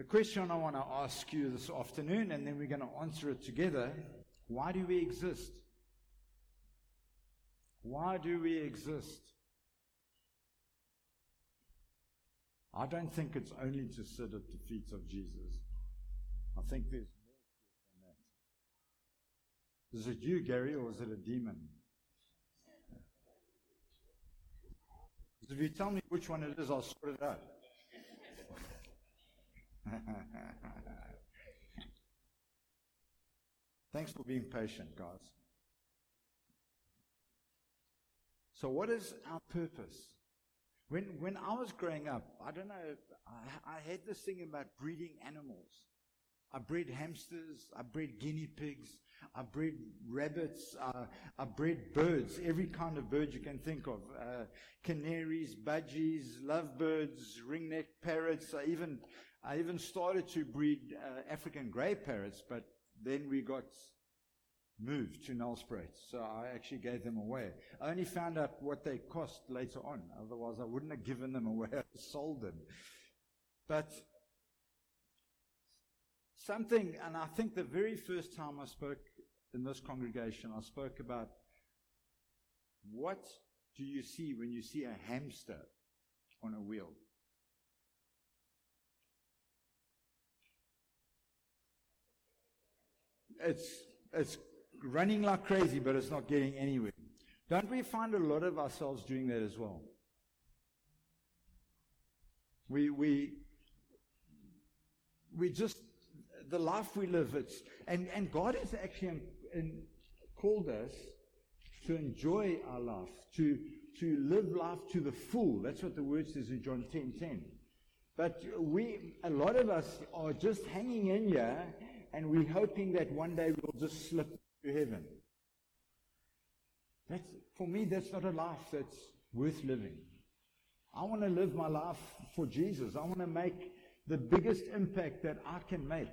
The question I want to ask you this afternoon, and then we're going to answer it together why do we exist? Why do we exist? I don't think it's only to sit at the feet of Jesus. I think there's more to it than that. Is it you, Gary, or is it a demon? If you tell me which one it is, I'll sort it out. Thanks for being patient, guys. So, what is our purpose? When, when I was growing up, I don't know, I, I had this thing about breeding animals. I bred hamsters, I bred guinea pigs, I bred rabbits, uh, I bred birds, every kind of bird you can think of. Uh, canaries, budgies, lovebirds, ringneck parrots. I even, I even started to breed uh, African grey parrots, but then we got moved to Nelspruit, so I actually gave them away. I only found out what they cost later on. Otherwise, I wouldn't have given them away. I sold them. But something, and I think the very first time I spoke in this congregation, I spoke about what do you see when you see a hamster on a wheel? It's, it's running like crazy, but it's not getting anywhere. Don't we find a lot of ourselves doing that as well? We, we, we just, the life we live, it's, and, and God has actually in, in, called us to enjoy our life, to, to live life to the full. That's what the word says in John 10 10. But we, a lot of us are just hanging in here and we're hoping that one day we'll just slip to heaven. That's, for me, that's not a life that's worth living. I want to live my life for Jesus. I want to make the biggest impact that I can make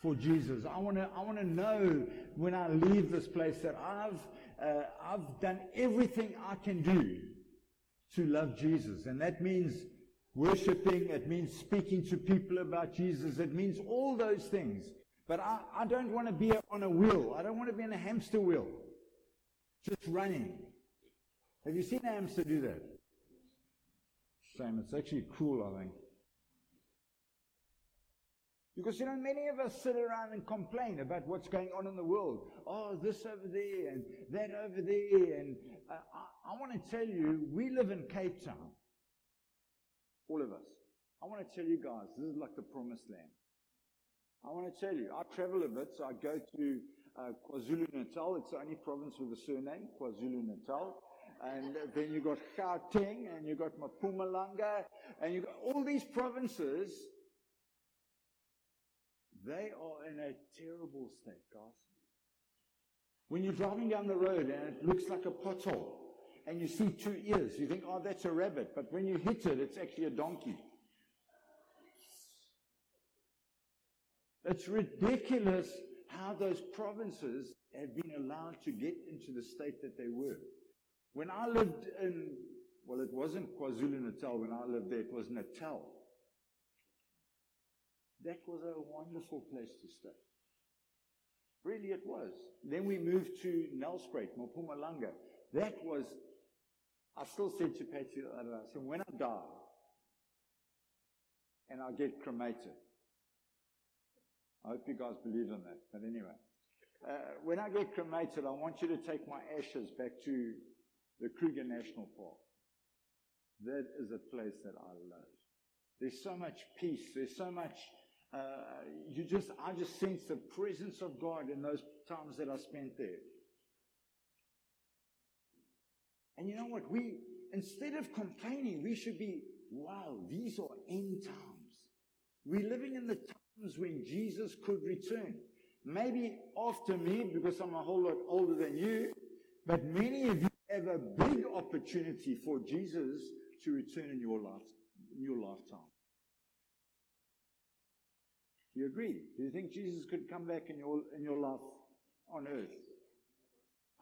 for Jesus. I want to, I want to know when I leave this place that I've, uh, I've done everything I can do to love Jesus. And that means worshiping. It means speaking to people about Jesus. It means all those things. But I, I don't want to be on a wheel. I don't want to be in a hamster wheel. Just running. Have you seen a hamster do that? Shame. It's actually cruel, I think. Because, you know, many of us sit around and complain about what's going on in the world. Oh, this over there and that over there. And uh, I, I want to tell you, we live in Cape Town. All of us. I want to tell you guys, this is like the promised land. I want to tell you, I travel a bit, so I go to uh, KwaZulu Natal. It's the only province with a surname, KwaZulu Natal. And then you've got Gauteng, and you've got Mpumalanga, and you've got all these provinces. They are in a terrible state, guys. When you're driving down the road and it looks like a pothole, and you see two ears, you think, oh, that's a rabbit. But when you hit it, it's actually a donkey. It's ridiculous how those provinces have been allowed to get into the state that they were. When I lived in, well, it wasn't KwaZulu Natal when I lived there, it was Natal. That was a wonderful place to stay. Really, it was. Then we moved to Nelspruit, Mpumalanga. That was, I still said to Patsy the other day, I said, when I die and I get cremated, I hope you guys believe in that. But anyway, uh, when I get cremated, I want you to take my ashes back to the Kruger National Park. That is a place that I love. There's so much peace. There's so much. Uh, you just, I just sense the presence of God in those times that I spent there. And you know what? We, instead of complaining, we should be, wow, these are end times. We're living in the times when Jesus could return. Maybe after me, because I'm a whole lot older than you, but many of you have a big opportunity for Jesus to return in your life, in your lifetime. You agree? Do you think Jesus could come back in your in your life on earth?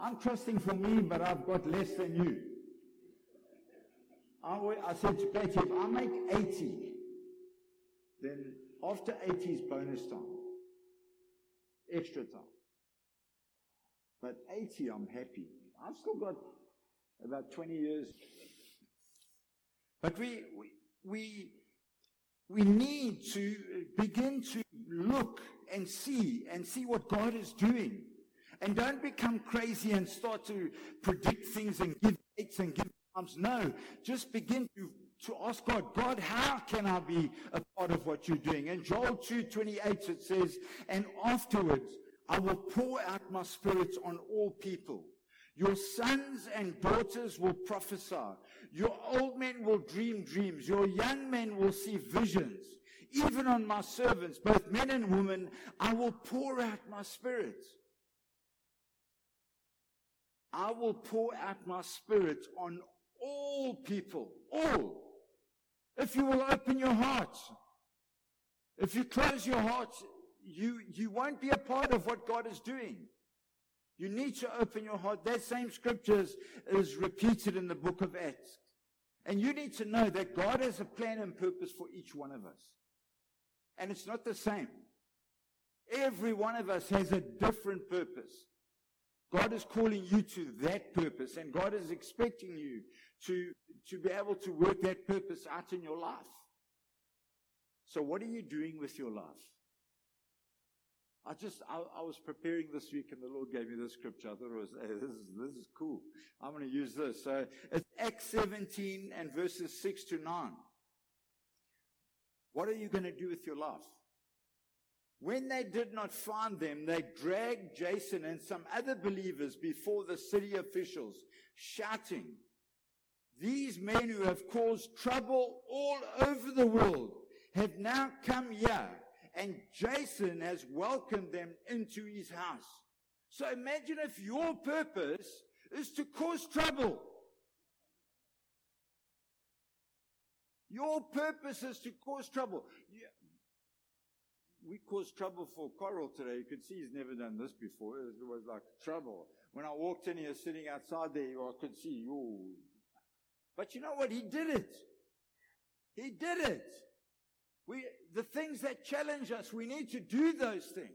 I'm trusting for me, but I've got less than you. I, said to Katie, if I make 80, then After 80 is bonus time. Extra time. But 80, I'm happy. I've still got about 20 years. But we, we, we, we need to begin to look and see and see what God is doing. And don't become crazy and start to predict things and give dates and give times. No, just begin to, to ask God, God, how can I be a part of what you're doing? In Joel 2.28 it says, and afterwards I will pour out my spirit on all people. Your sons and daughters will prophesy. Your old men will dream dreams. Your young men will see visions. Even on my servants, both men and women, I will pour out my spirit. I will pour out my spirit on all people. All. If you will open your heart. If you close your heart, you, you won't be a part of what God is doing. You need to open your heart. That same scriptures is repeated in the book of Acts. And you need to know that God has a plan and purpose for each one of us. And it's not the same. Every one of us has a different purpose. God is calling you to that purpose, and God is expecting you to, to be able to work that purpose out in your life. So, what are you doing with your life? I just, I, I, was preparing this week and the Lord gave me this scripture. I thought it was, hey, this is, this is cool. I'm going to use this. So it's Acts 17 and verses 6 to 9. What are you going to do with your life? When they did not find them, they dragged Jason and some other believers before the city officials, shouting, These men who have caused trouble all over the world have now come here and Jason has welcomed them into his house. So imagine if your purpose is to cause trouble. Your purpose is to cause trouble. We caused trouble for Coral today. You could see he's never done this before. It was like trouble. When I walked in, he was sitting outside there. I could see, oh. But you know what? He did it. He did it. We, the things that challenge us, we need to do those things.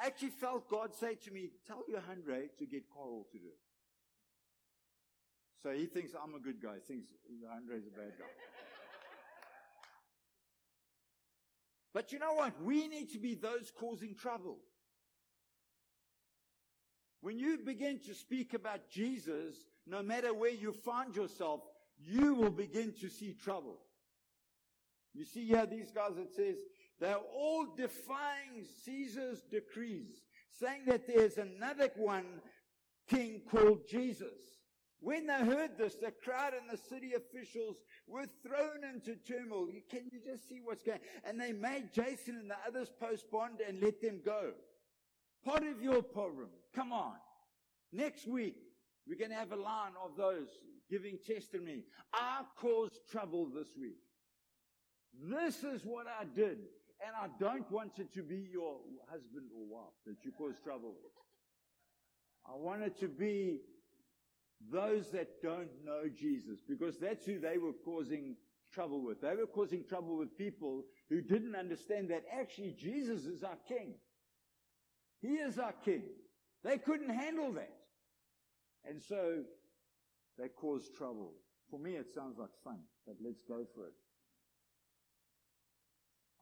I actually felt God say to me, tell Johandre to get Coral to do it. So he thinks I'm a good guy. Thinks is a bad guy. But you know what? We need to be those causing trouble. When you begin to speak about Jesus, no matter where you find yourself, you will begin to see trouble. You see here, these guys, it says, they're all defying Caesar's decrees, saying that there's another one king called Jesus. When they heard this, the crowd and the city officials were thrown into turmoil. Can you just see what's going And they made Jason and the others post bond and let them go. Part of your problem. Come on. Next week, we're going to have a line of those giving testimony. I caused trouble this week. This is what I did. And I don't want it to be your husband or wife that you cause trouble. I want it to be those that don't know Jesus because that's who they were causing trouble with. They were causing trouble with people who didn't understand that actually Jesus is our king. He is our king. They couldn't handle that. And so they caused trouble. For me, it sounds like fun, but let's go for it.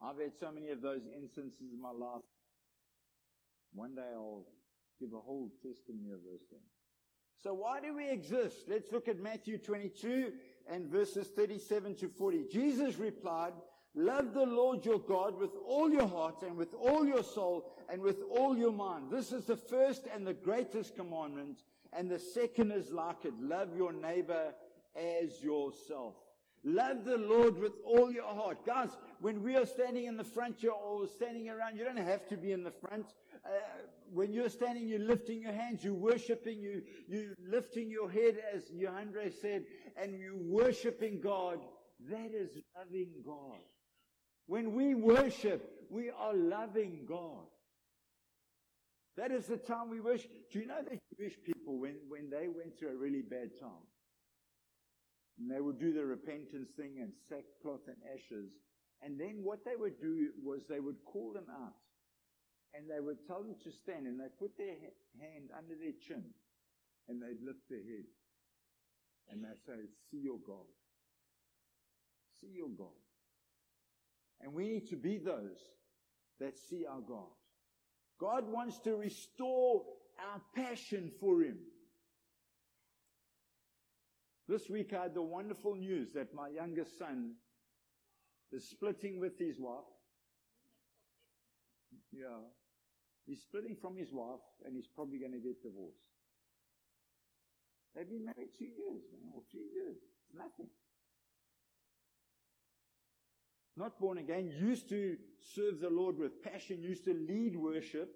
I've had so many of those instances in my life. One day I'll give a whole testimony of those things. So why do we exist? Let's look at Matthew 22 and verses 37 to 40. Jesus replied, Love the Lord your God with all your heart and with all your soul and with all your mind. This is the first and the greatest commandment. And the second is like it. Love your neighbor as yourself. Love the Lord with all your heart. Guys, when we are standing in the front you're all standing around, you don't have to be in the front. Uh, when you're standing, you're lifting your hands, you're worshiping, you, you're lifting your head, as Johandre said, and you're worshiping God. That is loving God. When we worship, we are loving God. That is the time we worship. Do you know the Jewish people, when, when they went through a really bad time, and they would do the repentance thing and sackcloth and ashes, And then what they would do was they would call them out and they would tell them to stand and they'd put their hand under their chin and they'd lift their head and they'd say, See your God. See your God. And we need to be those that see our God. God wants to restore our passion for Him. This week I had the wonderful news that my youngest son is splitting with his wife. Yeah. He's splitting from his wife and he's probably going to get divorced. They've been married two years, man, or three years. It's nothing. Not born again, used to serve the Lord with passion, used to lead worship,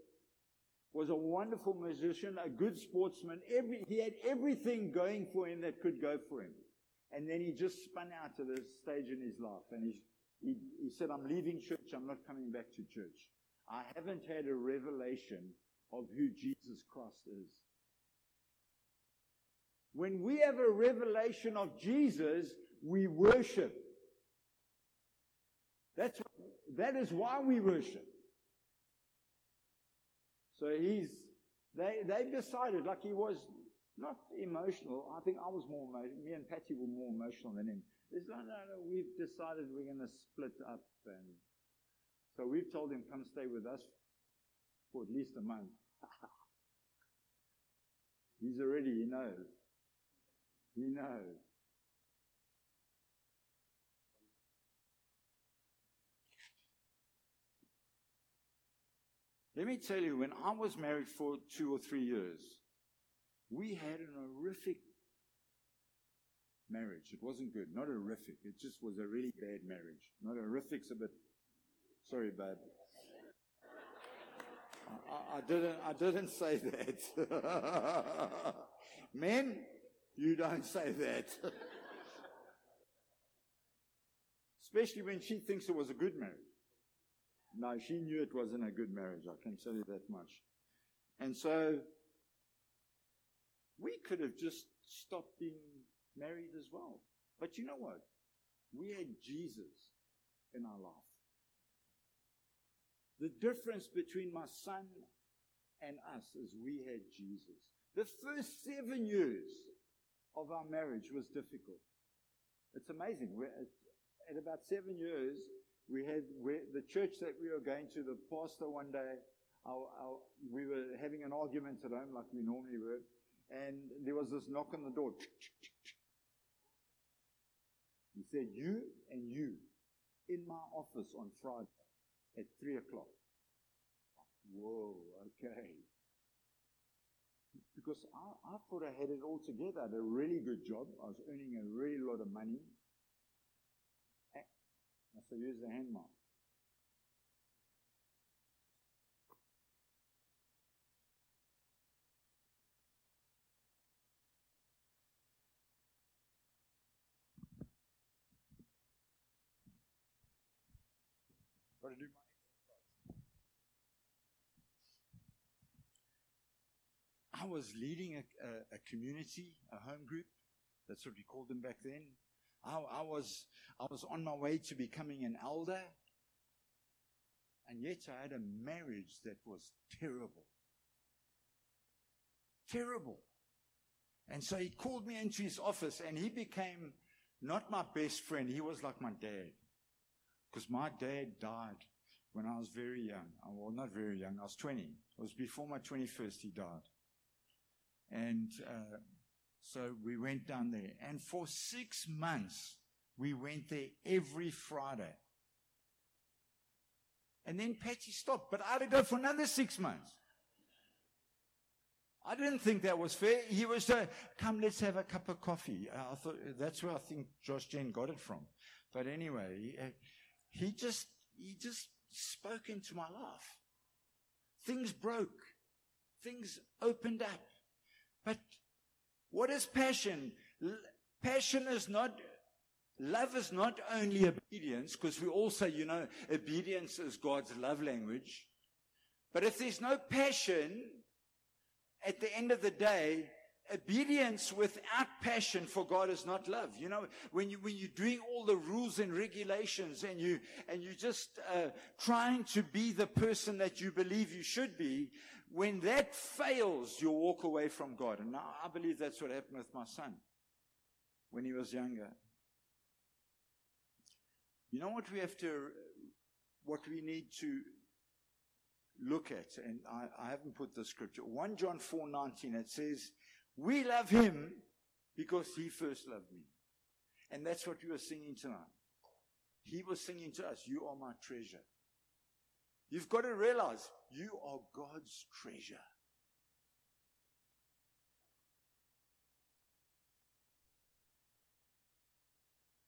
was a wonderful musician, a good sportsman. Every, he had everything going for him that could go for him. And then he just spun out to this stage in his life. And he, he, he said, I'm leaving church. I'm not coming back to church. I haven't had a revelation of who Jesus Christ is. When we have a revelation of Jesus, we worship. That's, that is why we worship. So he's, they, they decided, like he was not emotional. I think I was more emotional. Me and Patty were more emotional than him. It's no, no, no, we've decided we're going to split up. And so we've told him, come stay with us for at least a month. He's already, he knows. He knows. Let me tell you, when I was married for two or three years, we had an horrific marriage. It wasn't good. Not horrific. It just was a really bad marriage. Not horrific's a bit. Sorry, babe. I, I didn't. I didn't say that. Men, you don't say that. Especially when she thinks it was a good marriage. No, she knew it wasn't a good marriage. I can tell you that much. And so we could have just stopped being married as well. But you know what? We had Jesus in our life. The difference between my son and us is we had Jesus. The first seven years of our marriage was difficult. It's amazing. We're at, at about seven years, we had the church that we were going to, the pastor one day, our, our, we were having an argument at home like we normally were, and there was this knock on the door. He said, You and you in my office on Friday at 3 o'clock. Whoa, okay. Because I, I thought I had it all together. I had a really good job. I was earning a really lot of money. Ah, so use the hand mark. To do my. I was leading a, a, a community, a home group. That's what we called them back then. I, I, was, I was on my way to becoming an elder, and yet I had a marriage that was terrible. Terrible. And so he called me into his office, and he became not my best friend, he was like my dad. Because my dad died when I was very young. Well, not very young, I was 20. It was before my 21st, he died. And uh, so we went down there. And for six months, we went there every Friday. And then Patsy stopped, but I had to go for another six months. I didn't think that was fair. He was, uh, come, let's have a cup of coffee. Uh, I thought that's where I think Josh Gen got it from. But anyway, he, uh, he just, he just spoke into my life. Things broke. Things opened up. But what is passion? Passion is not, love is not only obedience, because we all say, you know, obedience is God's love language. But if there's no passion, at the end of the day, obedience without passion for God is not love. You know, when you when you're doing all the rules and regulations and you and you just uh, trying to be the person that you believe you should be, when that fails, you'll walk away from God. And now I believe that's what happened with my son when he was younger. You know what we have to, what we need to look at, and I, I haven't put the scripture. 1 John 4:19 it says, We love him because he first loved me. And that's what we were singing tonight. He was singing to us, You are my treasure. You've got to realize you are God's treasure.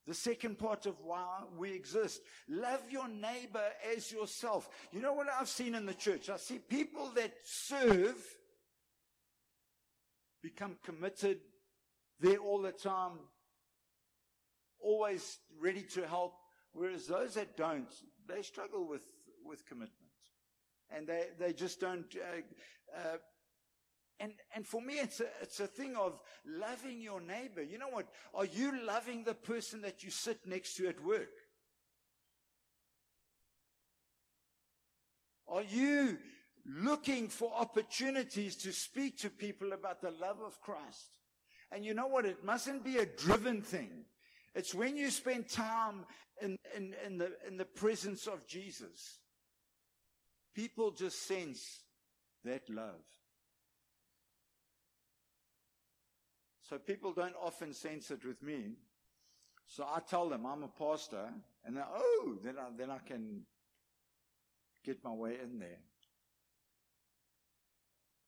The second part of why we exist. Love your neighbor as yourself. You know what I've seen in the church? I see people that serve become committed. there all the time, always ready to help. Whereas those that don't, they struggle with, with commitment. And they, they just don't, uh, uh, and, and for me, it's a, it's a thing of loving your neighbor. You know what? Are you loving the person that you sit next to at work? Are you looking for opportunities to speak to people about the love of Christ? And you know what? It mustn't be a driven thing. It's when you spend time in, in, in, the, in the presence of Jesus. People just sense that love. So people don't often sense it with me. So I tell them I'm a pastor, and oh, then I, then I can get my way in there.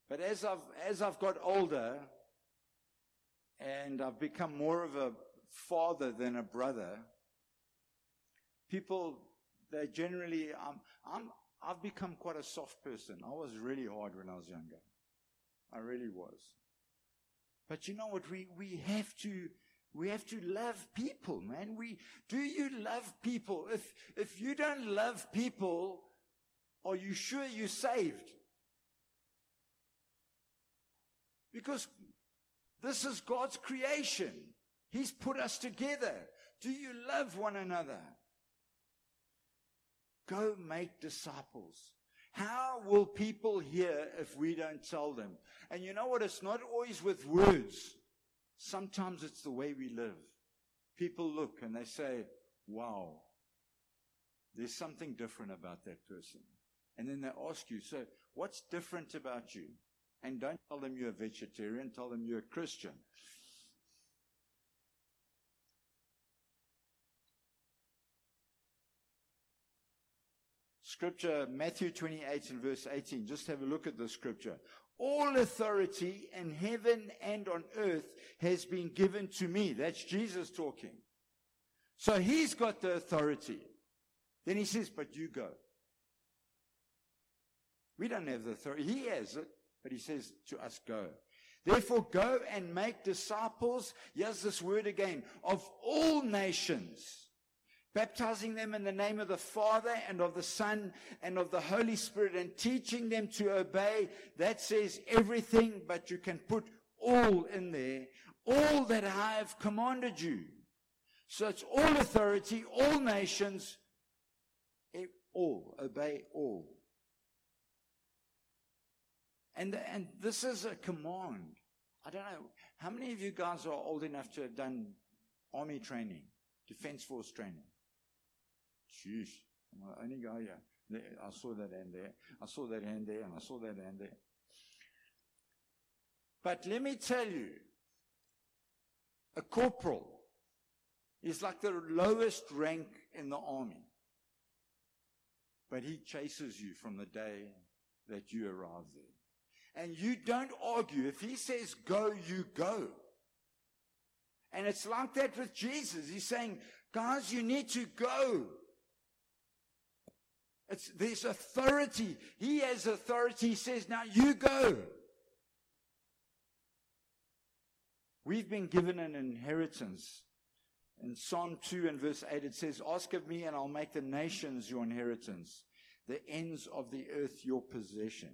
But as I've, as I've got older, and I've become more of a father than a brother, people, they generally, I'm, I'm, I've become quite a soft person. I was really hard when I was younger. I really was. But you know what? We, we have to, we have to love people, man. We, do you love people? If, if you don't love people, are you sure you're saved? Because this is God's creation. He's put us together. Do you love one another? Go make disciples. How will people hear if we don't tell them? And you know what? It's not always with words. Sometimes it's the way we live. People look and they say, wow, there's something different about that person. And then they ask you, so what's different about you? And don't tell them you're a vegetarian, tell them you're a Christian. Scripture, Matthew 28 and verse 18. Just have a look at the scripture. All authority in heaven and on earth has been given to me. That's Jesus talking. So he's got the authority. Then he says, but you go. We don't have the authority. He has it, but he says to us, go. Therefore, go and make disciples. Here's this word again of all nations baptizing them in the name of the Father and of the Son and of the Holy Spirit and teaching them to obey. That says everything, but you can put all in there. All that I have commanded you. So it's all authority, all nations, all, obey all. And, and this is a command. I don't know, how many of you guys are old enough to have done army training, defense force training? Sheesh. I'm the only guy here. I saw that hand there. I saw that hand there, and I saw that hand there. But let me tell you, a corporal is like the lowest rank in the army. But he chases you from the day that you arrive there. And you don't argue. If he says go, you go. And it's like that with Jesus. He's saying, guys, you need to go. It's, there's authority. He has authority. He says, now you go. We've been given an inheritance. In Psalm 2 and verse 8, it says, Ask of me and I'll make the nations your inheritance, the ends of the earth your possession.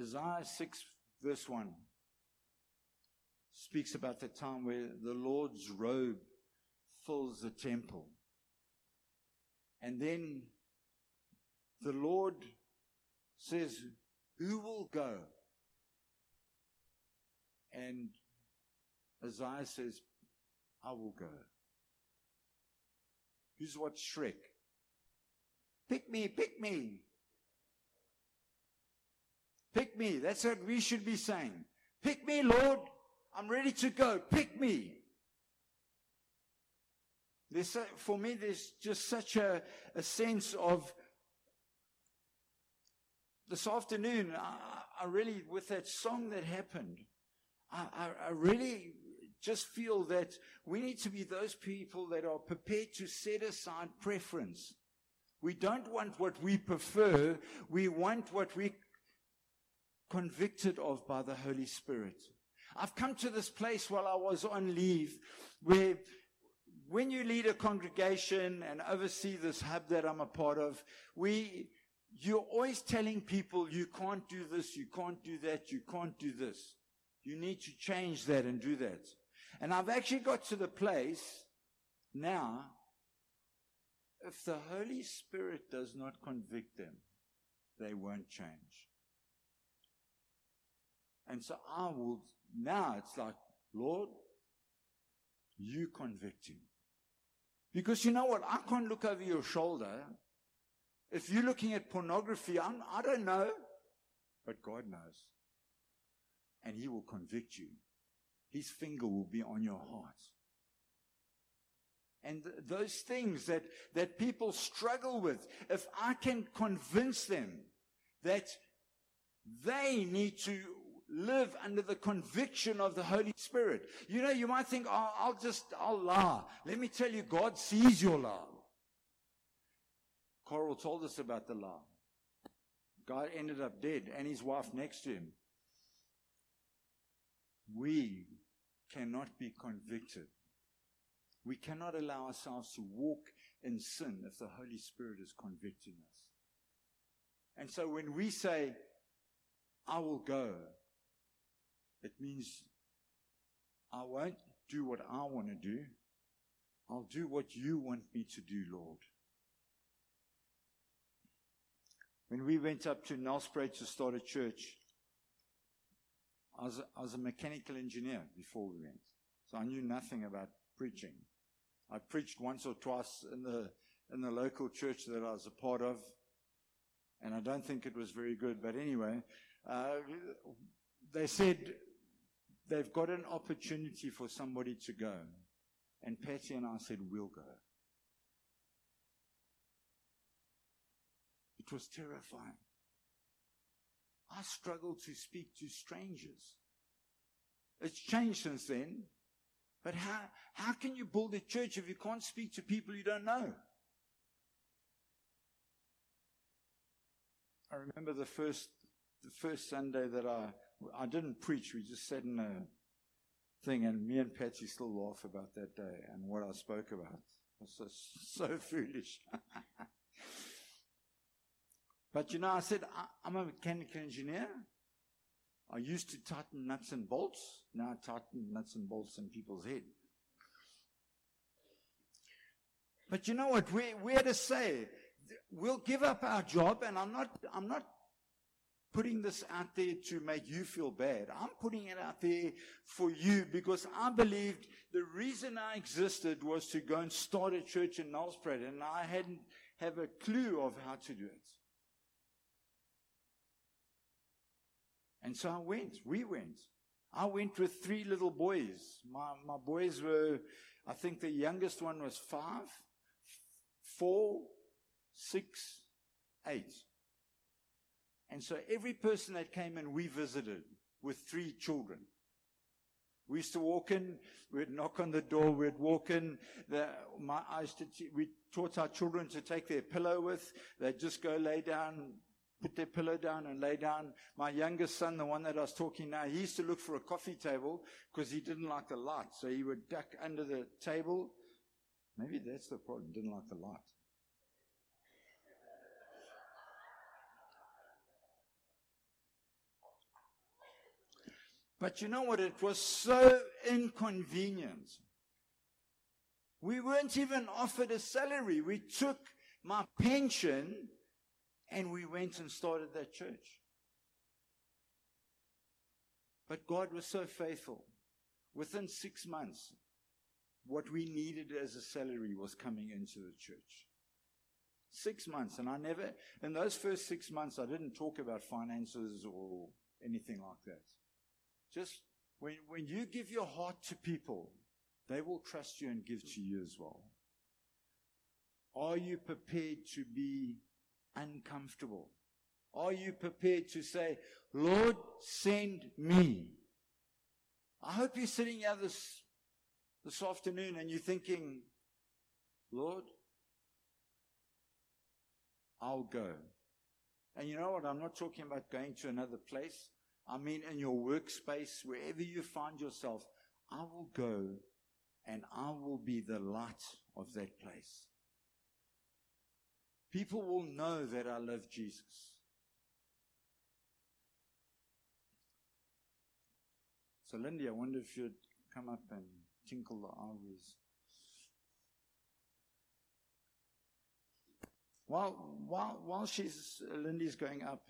Isaiah 6, verse 1, speaks about the time where the Lord's robe fills the temple. And then the Lord says, Who will go? And Isaiah says, I will go. Who's what Shrek? Pick me, pick me. Pick me. That's what we should be saying. Pick me, Lord. I'm ready to go. Pick me. There's, for me, there's just such a, a sense of this afternoon, I, I, really, with that song that happened, I, I, I really just feel that we need to be those people that are prepared to set aside preference. We don't want what we prefer. We want what we convicted of by the Holy Spirit. I've come to this place while I was on leave where when you lead a congregation and oversee this hub that I'm a part of, we, you're always telling people you can't do this, you can't do that, you can't do this. You need to change that and do that. And I've actually got to the place now, if the Holy Spirit does not convict them, they won't change. And so I will, now it's like, Lord, you convict him. Because you know what? I can't look over your shoulder. If you're looking at pornography, I'm, I don't know, but God knows. And he will convict you. His finger will be on your heart. And th- those things that, that people struggle with, if I can convince them that they need to live under the conviction of the Holy Spirit. You know, you might think, oh, I'll just, I'll lie. Let me tell you, God sees your lie. Coral told us about the lie. Guy ended up dead and his wife next to him. We cannot be convicted. We cannot allow ourselves to walk in sin if the Holy Spirit is convicting us. And so when we say, I will go, it means I won't do what I want to do. I'll do what you want me to do, Lord. When we went up to Nelspruit to start a church, I was, a, I was a mechanical engineer before we went. So I knew nothing about preaching. I preached once or twice in the, in the local church that I was a part of, and I don't think it was very good. But anyway, uh, they said they've got an opportunity for somebody to go. And Patty and I said, We'll go. It was terrifying. I struggle to speak to strangers. It's changed since then. But how, how can you build a church if you can't speak to people you don't know? I remember the first, the first Sunday that I I didn't preach. We just sat in a thing, and me and Patsy still laugh about that day and what I spoke about. It was so, so foolish. but you know, I said, I, am a mechanical engineer. I used to tighten nuts and bolts. Now I tighten nuts and bolts in people's head. But you know what? We, we had to say, we'll give up our job, and I'm not, I'm not putting this out there to make you feel bad. I'm putting it out there for you because I believed the reason I existed was to go and start a church in Nelspruit and I hadn't have a clue of how to do it. And so I went. We went. I went with three little boys. My, my boys were, I think the youngest one was five, four, six, eight. And so every person that came in, we visited with three children. We used to walk in, we'd knock on the door, we'd walk in. The, my, used to, we taught our children to take their pillow with. They'd just go lay down, put their pillow down and lay down. My youngest son, the one that I was talking now, he used to look for a coffee table because he didn't like the light. So he would duck under the table. Maybe that's the problem, didn't like the light. But you know what? It was so inconvenient. We weren't even offered a salary. We took my pension and we went and started that church. But God was so faithful. Within six months, what we needed as a salary was coming into the church. Six months. And I never, in those first six months, I didn't talk about finances or anything like that. Just when, when you give your heart to people, they will trust you and give to you as well. Are you prepared to be uncomfortable? Are you prepared to say, Lord, send me? I hope you're sitting here this, this afternoon and you're thinking, Lord, I'll go. And you know what? I'm not talking about going to another place. I mean, in your workspace, wherever you find yourself, I will go and I will be the light of that place. People will know that I love Jesus. So, Lindy, I wonder if you'd come up and tinkle the ivories. While, while, while she's, Lindy's going up,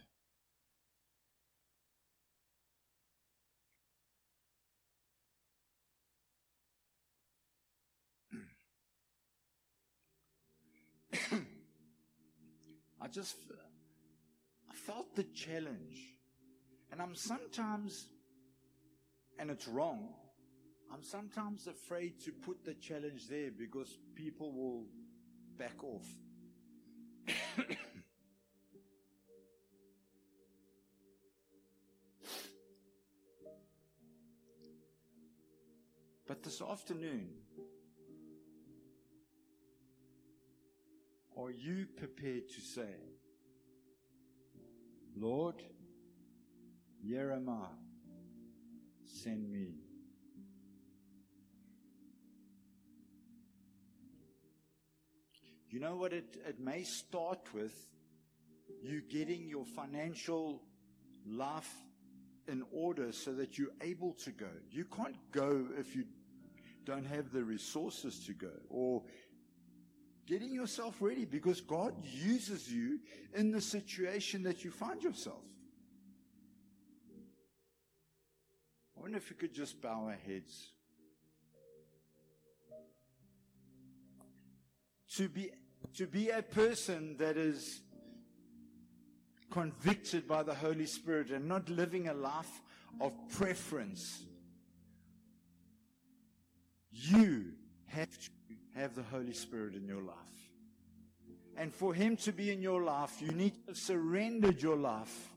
just I felt the challenge. And I'm sometimes, and it's wrong, I'm sometimes afraid to put the challenge there because people will back off. but this afternoon, are you prepared to say, Lord, here am I, send me? You know what? It, it may start with you getting your financial life in order so that you're able to go. You can't go if you don't have the resources to go or getting yourself ready because God uses you in the situation that you find yourself. I wonder if we could just bow our heads. To be, to be a person that is convicted by the Holy Spirit and not living a life of preference, you have to have the Holy Spirit in your life. And for Him to be in your life, you need to have surrendered your life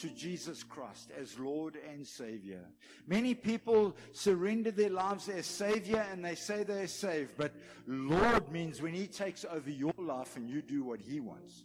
to Jesus Christ as Lord and Savior. Many people surrender their lives as Savior and they say they're saved, but Lord means when He takes over your life and you do what He wants.